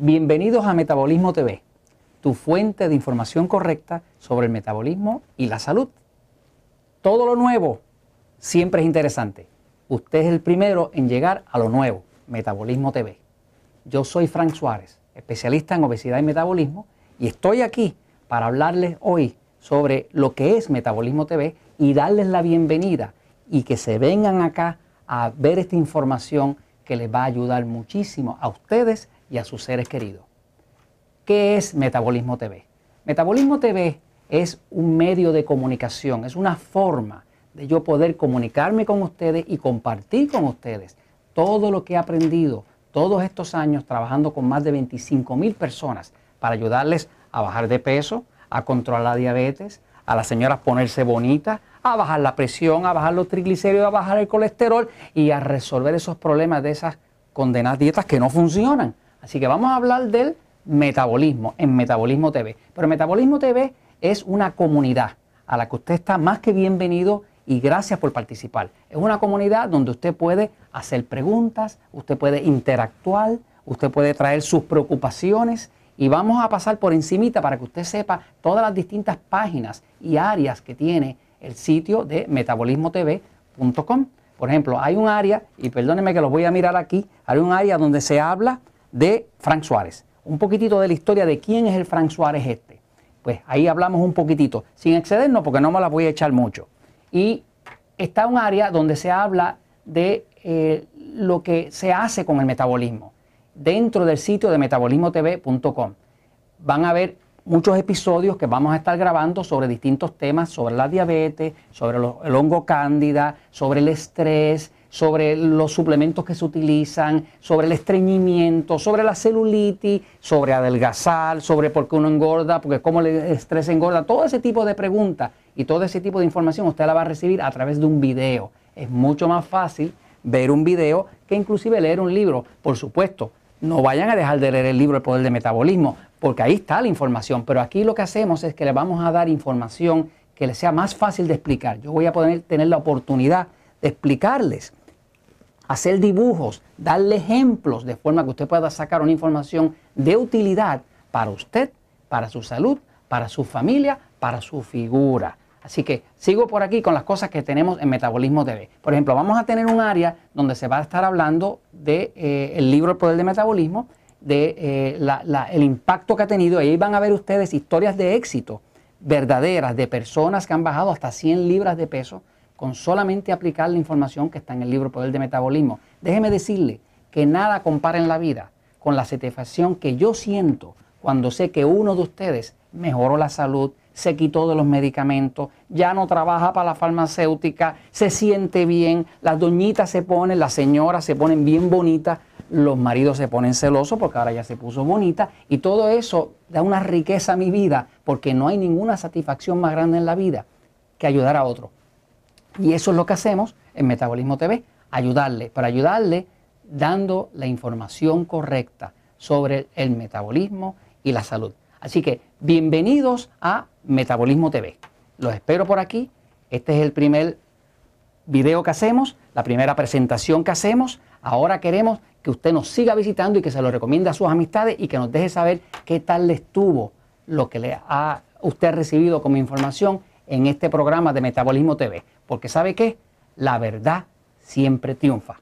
Bienvenidos a Metabolismo TV, tu fuente de información correcta sobre el metabolismo y la salud. Todo lo nuevo siempre es interesante. Usted es el primero en llegar a lo nuevo, Metabolismo TV. Yo soy Frank Suárez, especialista en obesidad y metabolismo, y estoy aquí para hablarles hoy sobre lo que es Metabolismo TV y darles la bienvenida y que se vengan acá a ver esta información que les va a ayudar muchísimo a ustedes y a sus seres queridos. ¿Qué es Metabolismo TV? Metabolismo TV es un medio de comunicación, es una forma de yo poder comunicarme con ustedes y compartir con ustedes todo lo que he aprendido todos estos años trabajando con más de 25 mil personas para ayudarles a bajar de peso, a controlar la diabetes, a las señoras ponerse bonitas, a bajar la presión, a bajar los triglicéridos, a bajar el colesterol y a resolver esos problemas de esas condenadas dietas que no funcionan. Así que vamos a hablar del metabolismo en Metabolismo TV. Pero Metabolismo TV es una comunidad a la que usted está más que bienvenido y gracias por participar. Es una comunidad donde usted puede hacer preguntas, usted puede interactuar, usted puede traer sus preocupaciones y vamos a pasar por encimita para que usted sepa todas las distintas páginas y áreas que tiene el sitio de metabolismotv.com. Por ejemplo, hay un área, y perdónenme que lo voy a mirar aquí, hay un área donde se habla de Frank Suárez. Un poquitito de la historia de quién es el Frank Suárez este. Pues ahí hablamos un poquitito, sin excedernos porque no me la voy a echar mucho. Y está un área donde se habla de eh, lo que se hace con el metabolismo dentro del sitio de metabolismotv.com. Van a ver muchos episodios que vamos a estar grabando sobre distintos temas, sobre la diabetes, sobre el hongo cándida, sobre el estrés, sobre los suplementos que se utilizan, sobre el estreñimiento, sobre la celulitis, sobre adelgazar, sobre por qué uno engorda, porque cómo el estrés engorda, todo ese tipo de preguntas y todo ese tipo de información usted la va a recibir a través de un video. Es mucho más fácil ver un video que inclusive leer un libro. Por supuesto, no vayan a dejar de leer el libro El Poder del Metabolismo, porque ahí está la información, pero aquí lo que hacemos es que le vamos a dar información que les sea más fácil de explicar. Yo voy a poder tener la oportunidad explicarles, hacer dibujos, darle ejemplos, de forma que usted pueda sacar una información de utilidad para usted, para su salud, para su familia, para su figura. Así que sigo por aquí con las cosas que tenemos en Metabolismo TV. Por ejemplo, vamos a tener un área donde se va a estar hablando del de, eh, libro El Poder del Metabolismo, de eh, el impacto que ha tenido. Ahí van a ver ustedes historias de éxito verdaderas de personas que han bajado hasta 100 libras de peso con solamente aplicar la información que está en el libro Poder del Metabolismo. Déjeme decirle que nada compara en la vida con la satisfacción que yo siento cuando sé que uno de ustedes mejoró la salud, se quitó de los medicamentos, ya no trabaja para la farmacéutica, se siente bien, las doñitas se ponen, las señoras se ponen bien bonitas, los maridos se ponen celosos porque ahora ya se puso bonita y todo eso da una riqueza a mi vida porque no hay ninguna satisfacción más grande en la vida que ayudar a otro. Y eso es lo que hacemos en Metabolismo TV, ayudarle, para ayudarle dando la información correcta sobre el metabolismo y la salud. Así que bienvenidos a Metabolismo TV. Los espero por aquí. Este es el primer video que hacemos, la primera presentación que hacemos. Ahora queremos que usted nos siga visitando y que se lo recomiende a sus amistades y que nos deje saber qué tal le estuvo lo que le ha usted recibido como información en este programa de Metabolismo TV. Porque sabe qué? La verdad siempre triunfa.